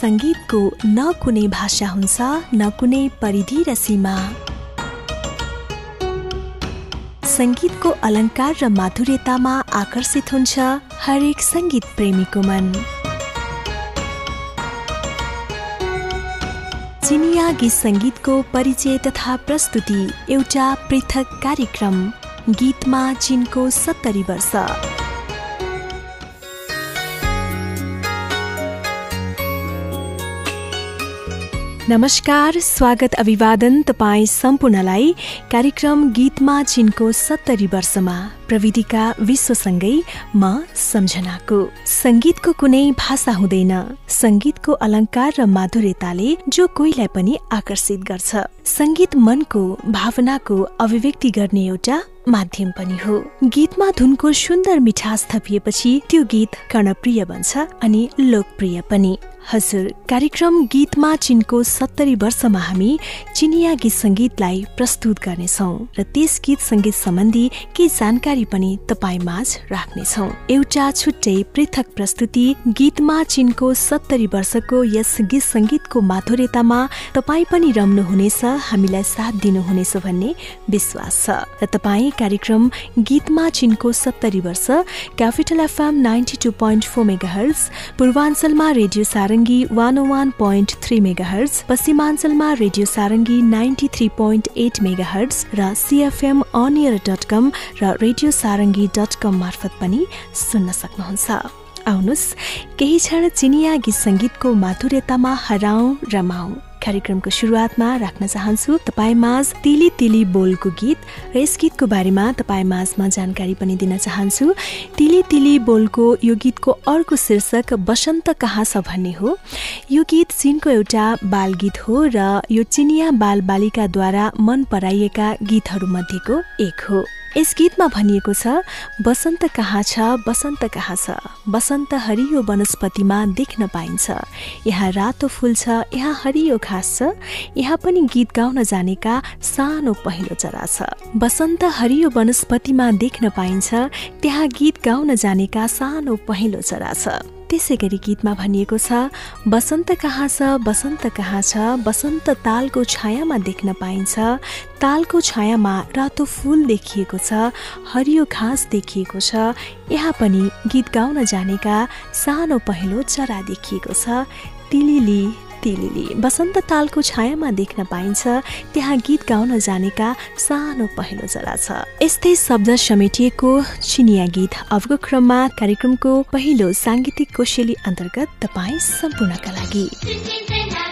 सङ्गीतको न कुनै भाषा हुन्छ न कुनै परिधि र सीमा। सङ्गीतको अलङ्कार र माधुर्यतामा आकर्षित हुन्छ हरेक सङ्गीत प्रेमीको मन। चिनिया गीत सङ्गीतको परिचय तथा प्रस्तुति एउटा पृथक कार्यक्रम गीतमा चिनको सत्तरी वर्ष। नमस्कार स्वागत अभिवादन तपाईँ सम्पूर्णलाई कार्यक्रम गीतमा चिनको सत्तरी वर्षमा। प्रविधिका विश्वसँगै म सम्झनाको। सङ्गीतको कुनै भाषा हुँदैन। सङ्गीतको अलङ्कार र माधुर्यताले जो कोहीलाई पनि आकर्षित गर्छ। सङ्गीत मनको भावनाको अभिव्यक्ति गर्ने एउटा माध्यम पनि हो। गीतमा धुनको सुन्दर मिठास थपिएपछि त्यो गीत कर्णप्रिय बन्छ अनि लोकप्रिय पनि। हजुर कार्यक्रम गीतमा चिनको सत्तरी वर्षमा हामी चिनिया गीत सङ्गीतलाई प्रस्तुत गर्नेछौ र त्यस गीत सङ्गीत सम्बन्धी केही जानकारी पनि तपाईँ माझ राख्नेछौ। एउटा छुट्टै पृथक प्रस्तुति गीतमा चिनको सत्तरी वर्षको यस गीत सङ्गीतको माधुर्यतामा तपाईँ पनि रम्नुहुनेछ हामीलाई साथ दिनुहुनेछ भन्ने विश्वास छ। र तपाईँ कार्यक्रम गीतमा चिनको सत्तरी वर्ष capital FM ninety two point four mega hertz पूर्वाञ्चलमा radio Sarangi one one point three mega hertz पश्चिमाञ्चलमा radio Sarangi ninety three point eight mega hertz र सिएफएम अनियर डट कम र रेडियो सारङ्गी डट कम मार्फत पनि सुन्न सक्नुहुन्छ। आउनुहोस् केही क्षण चिनिया गीत सङ्गीतको माधुर्यतामा हराउँ रमाउँ कार्यक्रमको सुरुवातमा राख्न चाहन्छु तपाईँ माझ तिली तिली बोलको गीत र यस गीतको बारेमा तपाईँ माझमा जानकारी पनि दिन चाहन्छु। तिली तिली बोलको यो गीतको अर्को शीर्षक बसन्त कहाँ छ भन्ने हो। यो गीत चिनको एउटा बाल गीत हो र यो चिनिया बाल बालिकाद्वारा मन पराइएका गीतहरूमध्येको एक हो। यस गीतमा भनिएको छ बसन्त कहाँ छ बसन्त कहाँ छ? बसन्त हरियो वनस्पतिमा देख्न पाइन्छ। यहाँ रातो फुल छ यहाँ हरियो घाँस छ। यहाँ पनि गीत गाउन जानेका सानो पहिलो चरा छ। बसन्त हरियो वनस्पतिमा देख्न पाइन्छ त्यहाँ गीत गाउन जानेका सानो पहिलो चरा छ। त्यसै गरी गीतमा भनिएको छ बसन्त कहाँ छ बसन्त कहाँ छ बसन्त तालको छायामा देख्न पाइन्छ। तालको छायामा रातो फुल देखिएको छ हरियो घाँस देखिएको छ। यहाँ पनि गीत गाउन जानेका सानो पहिलो चरा देखिएको छ। तिलिली तिलिली बसन्त तालको छायामा देख्न पाइन्छ त्यहाँ गीत गाउन जानेका सानो पहिलो जरा छ। यस्तै शब्द समेटिएको चिनिया गीत अबको क्रममा कार्यक्रमको पहिलो साङ्गीतिक कोशेली अन्तर्गत तपाईँ सम्पूर्णका लागि।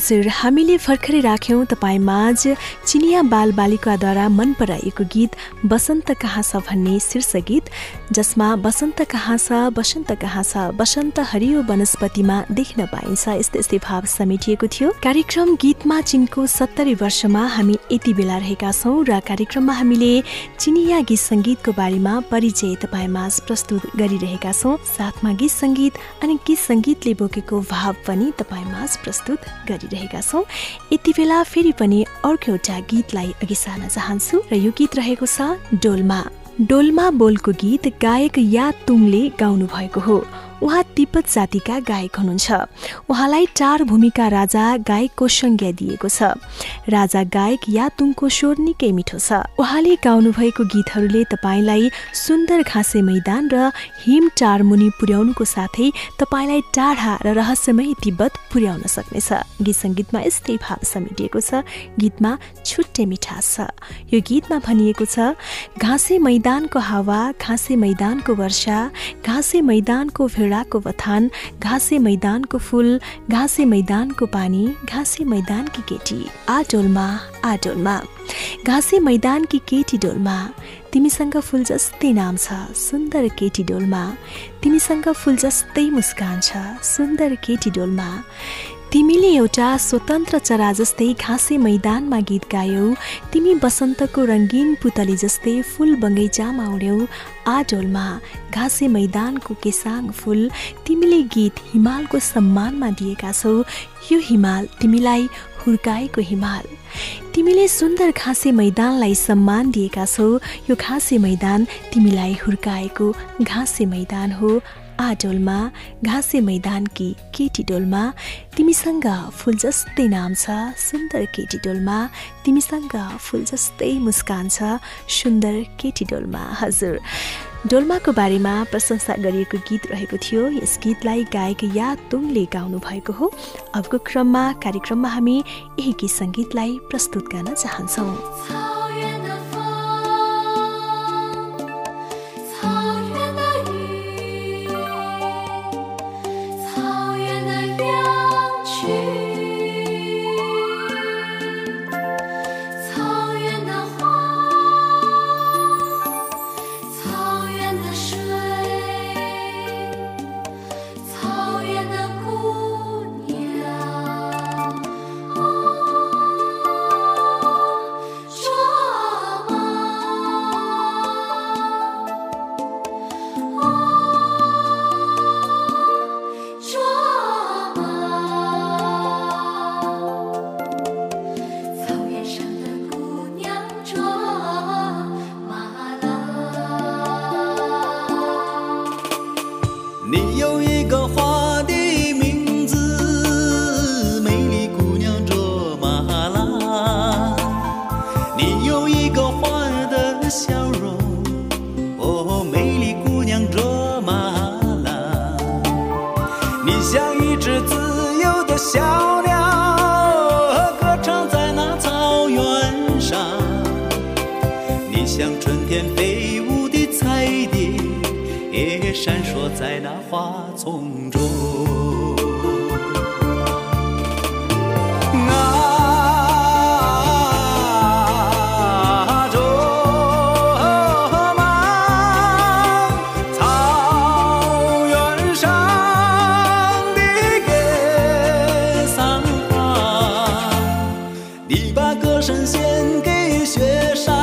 हजुर हामीले भर्खरै राख्यौँ तपाईँ माझ चिनिया बाल बालिकाद्वारा मन पराइएको गीत बसन्त कहाँ छ भन्ने शीर्ष गीत जसमा बसन्त कहाँ छ बसन्त कहाँ छ बसन्त हरियो वनस्पतिमा देख्न पाइन्छ यस्तै यस्तै भाव समेटिएको थियो। कार्यक्रम गीतमा चिनको सत्तरी वर्षमा हामी यति बेला रहेका छौँ र कार्यक्रममा हामीले चिनिया गीत सङ्गीतको बारेमा परिचय तपाईँ माझ प्रस्तुत गरिरहेका छौँ। साथमा गीत सङ्गीत अनि गीत सङ्गीतले बोकेको भाव पनि तपाईँ माझ प्रस्तुत गरि गरिरहेका छौँ। यति बेला फेरि पनि अर्को एउटा गीतलाई अघि सार्न चाहन्छु र यो गीत रहेको छ डोलमा। डोलमा बोलको गीत गायक या तुङले गाउनु भएको हो। उहाँ तिब्बत जातिका गायक हुनुहुन्छ। उहाँलाई चार भूमिका राजा गायकको संज्ञा दिएको छ। राजा गायक यातुङको स्वर निकै मिठो छ। उहाँले गाउनुभएको गीतहरूले तपाईँलाई सुन्दर घाँसे मैदान र हिम टार मुनि पुर्याउनुको साथै तपाईँलाई टाढा र रहस्यमय तिब्बत पुर्याउन सक्नेछ। गीत सङ्गीतमा यस्तै भाव समेटिएको छ। गीतमा छुट्टै मिठास छ। यो गीतमा भनिएको छ घाँसे मैदानको हावा घाँसे मैदानको वर्षा घाँसे मैदानको भिड भेडाको बथान घाँसे मैदानको फुल घाँसे मैदानको पानी घाँसे मैदानकी केटी आ डोलमा आ डोलमा घाँसे मैदानकी केटी डोलमा तिमीसँग फुल जस्तै नाम छ सुन्दर केटी डोलमा। तिमीसँग फुल जस्तै मुस्कान छ सुन्दर केटी डोलमा। तिमीले एउटा स्वतन्त्र चरा जस्तै घाँसे मैदानमा गीत गायौ। तिमी बसन्तको रङ्गीन पुतली जस्तै फुल बगैँचामा उड्यौ। आडोलमा घाँसे मैदानको केसाङ फुल तिमीले गीत हिमालको सम्मानमा दिएका छौ। यो हिमाल तिमीलाई हुर्काएको हिमाल। तिमीले सुन्दर घाँसे मैदानलाई सम्मान दिएका छौ। यो घाँसे मैदान तिमीलाई हुर्काएको घाँसे मैदान हो। आडोलमा घाँसे मैदानकी केटी डोलमा तिमीसँग फुल जस्तै नाम छ सुन्दर केटी डोलमा तिमीसँग फुल जस्तै मुस्कान छ सुन्दर केटी डोलमा। हजुर डोल्माको बारेमा प्रशंसा गरिएको गीत रहेको थियो। यस गीतलाई गायक या तुङले गाउनु भएको हो। अबको क्रममा कार्यक्रममा हामी यही गीत सङ्गीतलाई प्रस्तुत गर्न चाहन्छौँ। 闪烁在那花丛中啊卓玛草原上的格桑花你把歌声献给雪山。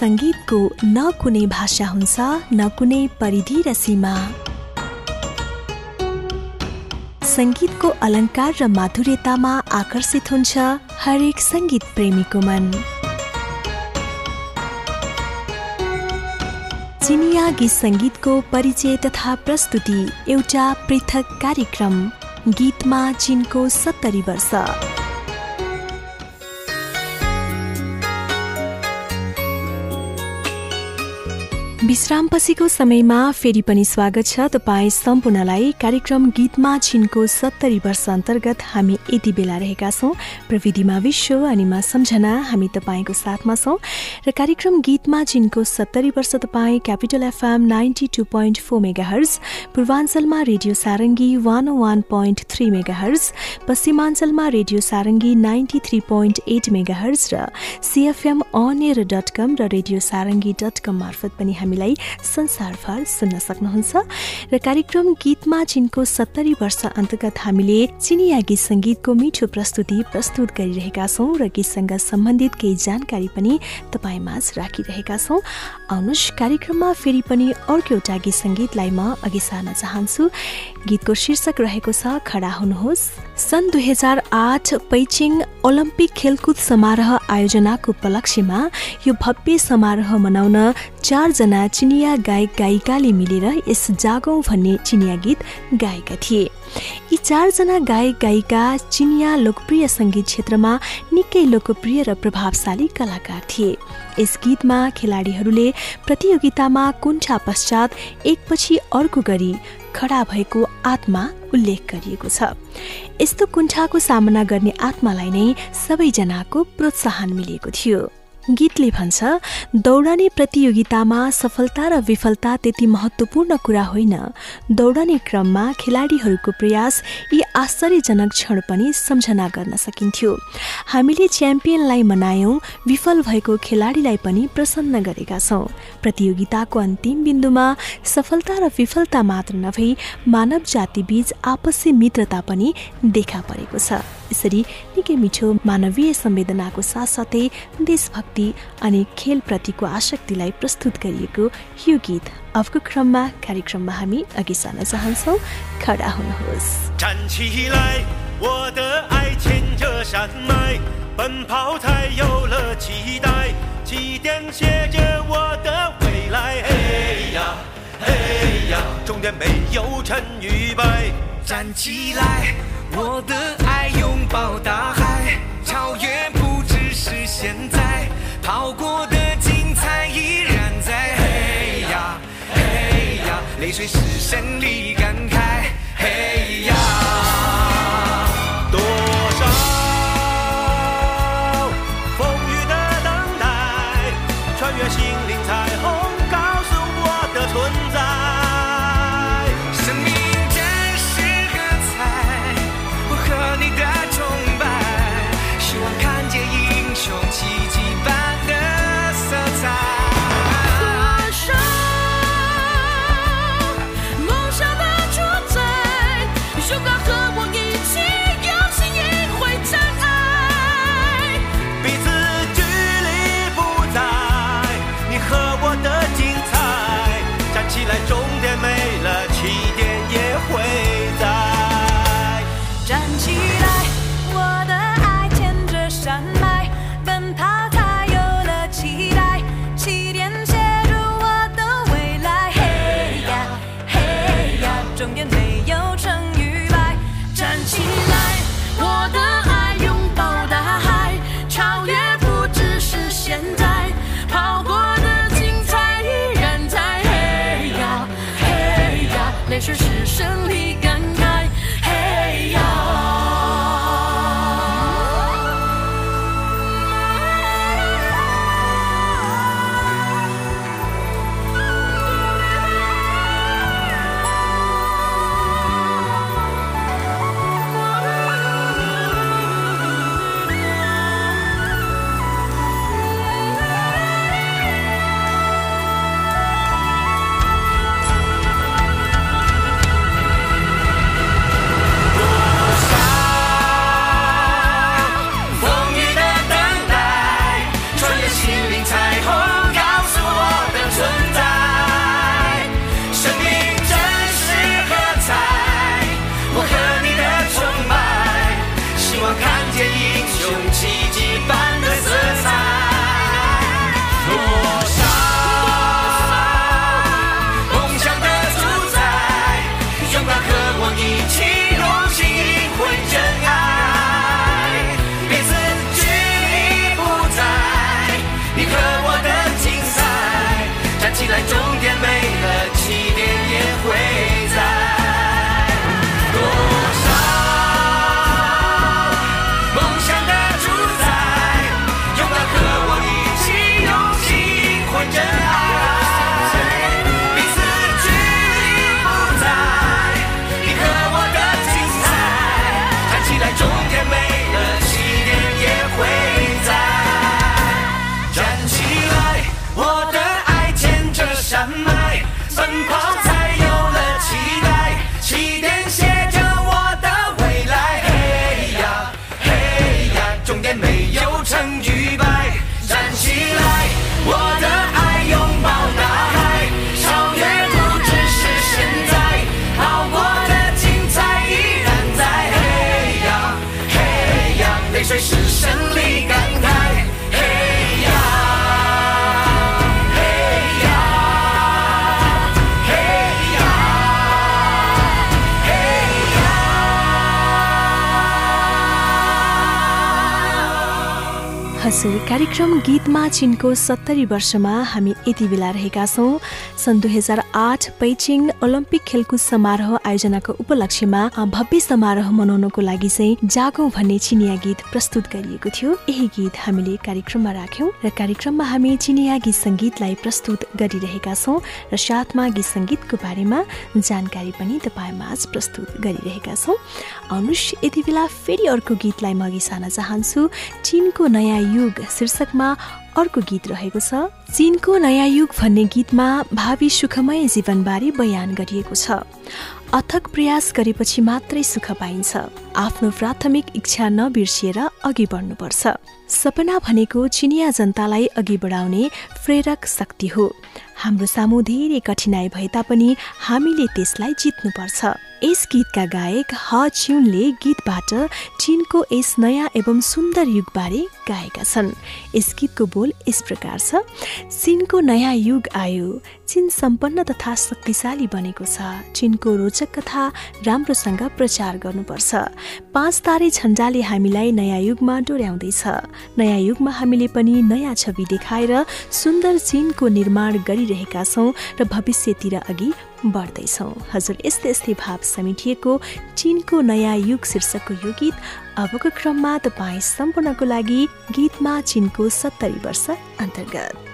सङ्गीतको न कुनै भाषा हुन्छ न कुनै परिधि र सीमा। सङ्गीतको अलङ्कार र माधुर्यतामा आकर्षित हुन्छ हरेक सङ्गीत प्रेमीको मन। चिनिया गीत सङ्गीतको परिचय तथा प्रस्तुति एउटा पृथक कार्यक्रम गीतमा चिनको सत्तरी वर्ष। विश्रामपछिको समयमा फेरि पनि स्वागत छ। तपाईँ सम्पूर्णलाई कार्यक्रम गीतमा छिनको सत्तरी वर्ष अन्तर्गत हामी यति बेला रहेका छौँ। प्रविधिमा विश्व अनि म सम्झना हामी तपाईँको साथमा छौँ। र कार्यक्रम गीतमा छिनको सत्तरी वर्ष तपाईँ capital FM ninety two point four mega hertz पूर्वाञ्चलमा radio Sarangi one one point three mega hertz पश्चिमाञ्चलमा radio Sarangi ninety three point eight mega hertz र CFM on air dot com र रेडियो सारङ्गी डट कम मार्फत पनि हामी हामीलाई संसारभर सुन्न सक्नुहुन्छ र कार्यक्रम गीतमा चिनको सत्तरी वर्ष अन्तर्गत हामीले चिनिया गीत सङ्गीतको मिठो प्रस्तुति प्रस्तुत गरिरहेका छौँ र गीतसँग सम्बन्धित केही जानकारी पनि तपाईँ माझ राखिरहेका छौँ। आउनुहोस् कार्यक्रममा फेरि पनि अर्को एउटा गीत सङ्गीतलाई म अघि सार्न चाहन्छु। गीतको शीर्षक रहेको छ खडा हुनुहोस्। सन् दुई हजार आठ पैचिङ ओलम्पिक खेलकुद समारोह आयोजनाको उपलक्ष्यमा यो भव्य समारोह मनाउन चारजना चिनिया गायक गायिकाले मिलेर यस जागौँ भन्ने चिनिया गीत गाएका थिए। यी चारजना गायक गायिका चिनिया लोकप्रिय सङ्गीत क्षेत्रमा निकै लोकप्रिय र प्रभावशाली कलाकार थिए। यस गीतमा खेलाडीहरूले प्रतियोगितामा कुण्ठा पश्चात एकपछि अर्को गरी खडा भएको आत्मा उल्लेख गरिएको छ। यस्तो कुण्ठाको सामना गर्ने आत्मालाई नै सबैजनाको प्रोत्साहन मिलेको थियो। गीतले भन्छ दौडने प्रतियोगितामा सफलता र विफलता त्यति महत्त्वपूर्ण कुरा होइन। दौडने क्रममा खेलाडीहरूको प्रयास यी आश्चर्यजनक क्षण पनि सम्झना गर्न सकिन्थ्यो। हामीले च्याम्पियनलाई मनायौँ विफल भएको खेलाडीलाई पनि प्रसन्न गरेका छौँ। प्रतियोगिताको अन्तिम बिन्दुमा सफलता र विफलता मात्र नभई मानव जातिबीच आपसी मित्रता पनि देखा परेको छ। यसरी निकै मिठो मानवीय संवेदनाको साथसाथै देशभक्ति अनि खेलप्रतिको आसक्तिलाई प्रस्तुत गरिएको यो गीत अबको क्रममा कार्यक्रममा हामी अघि सार्न चाहन्छौ खडा हुनुहोस् 奔跑才有了期待，起点写着我的未来。嘿呀，嘿呀，终点没有成与败，站起来， 我的爱拥抱大海，超越不只是现在，跑过的精彩依然在。嘿呀，嘿呀，泪水是胜利睁眼没有。कार्यक्रम गीतमा चिनको सत्तरी वर्षमा हामी यति बेला रहेका छौँ। सन् दुई हजार आठ पैचिङ ओलम्पिक खेलकुद समारोह आयोजनाको उपलक्ष्यमा भव्य समारोह मनाउनको लागि चाहिँ जागौँ भन्ने चिनिया गीत प्रस्तुत गरिएको थियो। यही गीत हामीले कार्यक्रममा राख्यौँ र कार्यक्रममा हामी चिनिया गीत सङ्गीतलाई प्रस्तुत गरिरहेका छौँ र साथमा गीत सङ्गीतको बारेमा जानकारी पनि तपाईँ माझ प्रस्तुत गरिरहेका छौँ। आउनुहोस् यति बेला फेरि अर्को गीतलाई म अघि सार्न चाहन्छु। चिनको नयाँ युग शीर्षकमा अर्को गीत रहेको छ चिनको नयाँ युग भन्ने गीतमा भावी सुखमय जीवनबारे बयान गरिएको छ। अथक प्रयास गरेपछि मात्रै सुख पाइन्छ। आफ्नो प्राथमिक इच्छा नबिर्सिएर अघि बढ्नुपर्छ। सपना भनेको चिनिया जनतालाई अघि बढाउने प्रेरक शक्ति हो। हाम्रो सामु धेरै कठिनाई भए तापनि हामीले त्यसलाई जित्नुपर्छ। यस गीतका गायक ह च्युनले गीतबाट चिनको यस नयाँ एवं सुन्दर युगबारे गाएका छन्। यस गीतको बोल यस प्रकार छ। चिनको नयाँ युग आयो। चिन सम्पन्न तथा शक्तिशाली बनेको छ। चिनको रोचक कथा राम्रोसँग प्रचार गर्नुपर्छ। पाँच तारे झन्डाले हामीलाई नयाँ युगमा डोर्याउँदैछ। नयाँ युगमा हामीले पनि नयाँ छवि देखाएर सुन्दर चिनको निर्माण गरिरहेका छौँ र भविष्यतिर अघि बढ्दैछौँ। हजुर यस्तै यस्तै भाव समेटिएको चिनको नयाँ युग शीर्षकको यो गीत अबको क्रममा तपाईँ सम्पूर्णको लागि गीतमा चिनको सत्तरी वर्ष अन्तर्गत।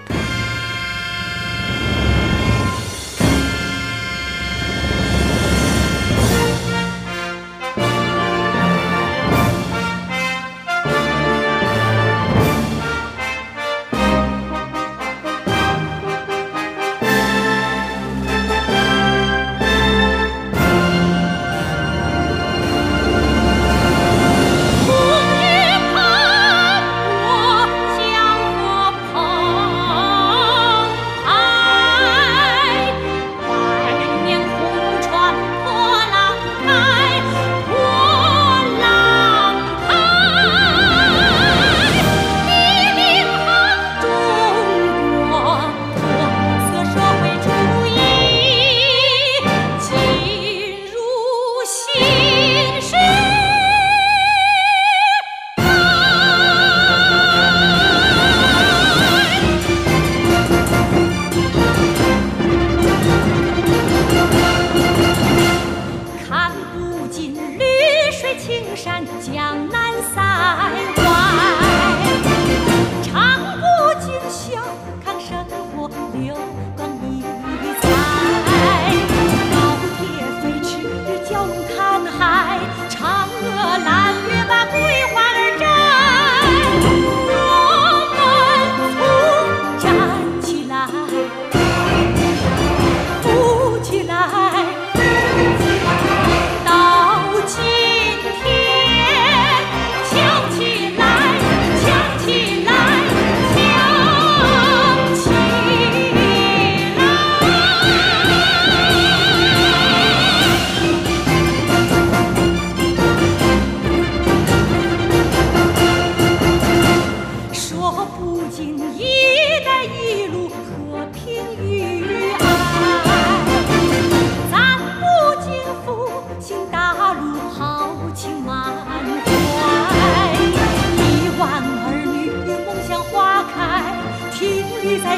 康生。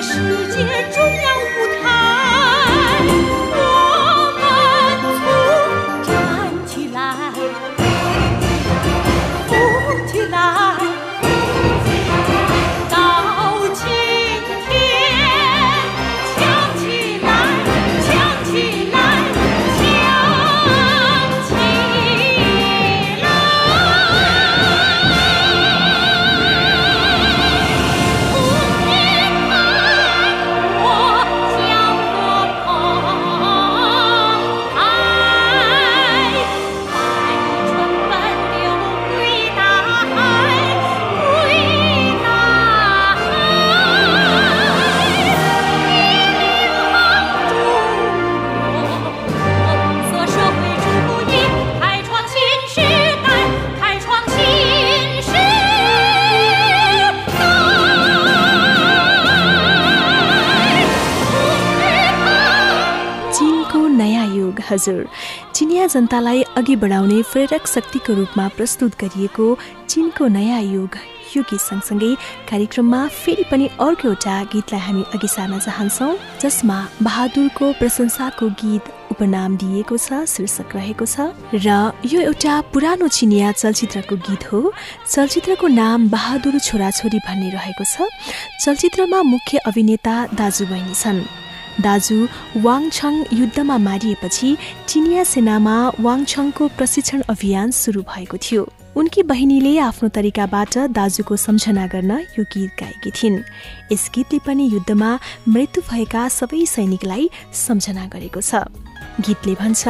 世界中央 हजुर। चिनिया जनतालाई अघि बढाउने प्रेरक शक्तिको रूपमा प्रस्तुत गरिएको चिनको नयाँ युग यो गीत सँगसँगै कार्यक्रममा फेरि पनि अर्को एउटा गीतलाई हामी अघि सार्न चाहन्छौँ जसमा बहादुरको प्रशंसाको गीत उपनाम दिएको छ शीर्षक रहेको छ र यो एउटा पुरानो चिनिया चलचित्रको गीत हो। चलचित्रको नाम बहादुर छोराछोरी भन्ने रहेको छ। चलचित्रमा मुख्य अभिनेता दाजुबहिनी छन्। दाजु वाङछङ युद्धमा मारिएपछि चिनिया सेनामा वाङछङको प्रशिक्षण अभियान सुरु भएको थियो। उनकी बहिनीले आफ्नो तरिकाबाट दाजुको सम्झना गर्न यो गीत गाएकी थिइन्। यस गीतले पनि युद्धमा मृत्यु भएका सबै सैनिकलाई सम्झना गरेको छ। गीतले भन्छ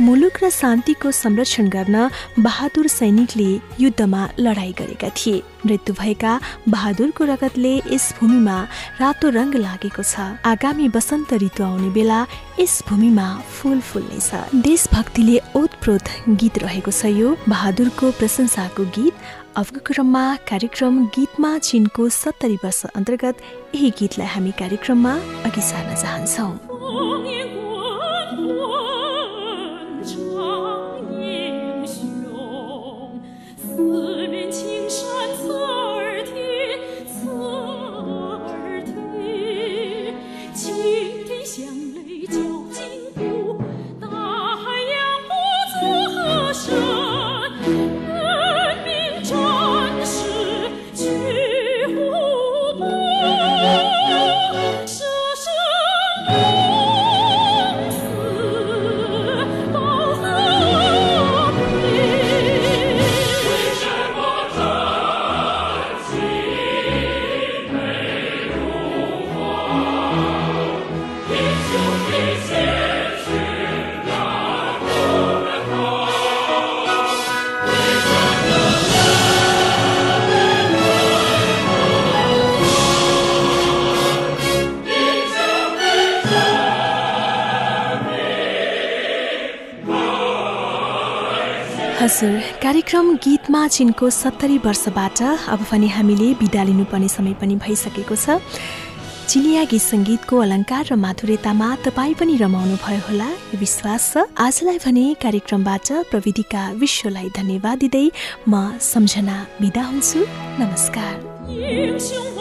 मुलुक र शान्तिको संरक्षण गर्न बहादुर सैनिकले युद्धमा लडाई गरेका थिए। मृत्यु भएका बहादुरको रगतले यस भूमिमा रातो रङ लागेको छ। आगामी बसन्त ऋतु आउने बेला यस भूमिमा फुल फुल्नेछ। देशभक्तिले ओतप्रोत गीत रहेको छ यो बहादुरको प्रशंसाको गीत। अबको क्रममा कार्यक्रम गीतमा चिनको सत्तरी वर्ष अन्तर्गत यही गीतलाई हामी कार्यक्रममा अघि सार्न चाहन्छौँ। चिनको सत्तरी वर्षबाट अब पनि हामीले बिदा लिनुपर्ने समय पनि भइसकेको छ। चिनिया गीत सङ्गीतको अलङ्कार र माधुर्यतामा तपाईँ पनि रमाउनु भयो होला। विश्वास छ आजलाई भने कार्यक्रमबाट प्रविधिका विश्वलाई धन्यवाद दिँदै म सम्झना बिदा हुन्छु। नमस्कार।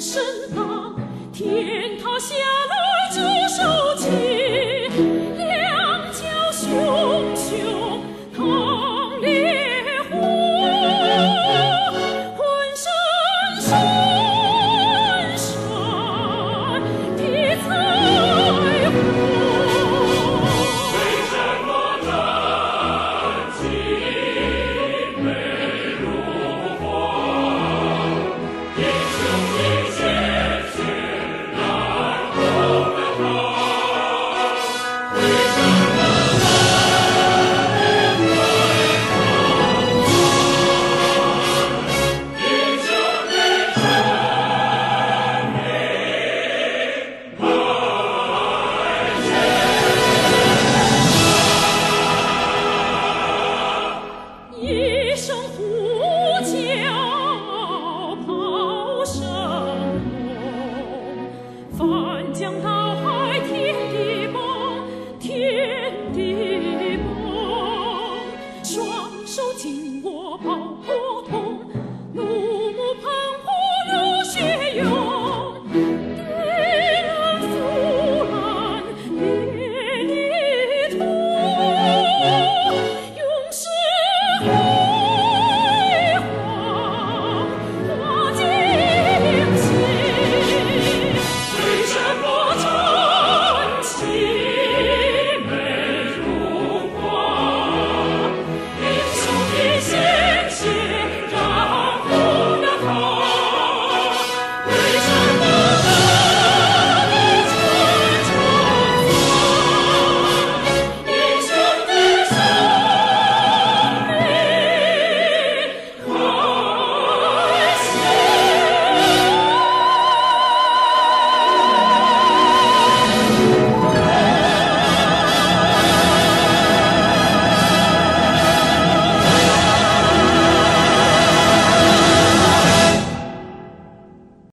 身旁天塌下来只受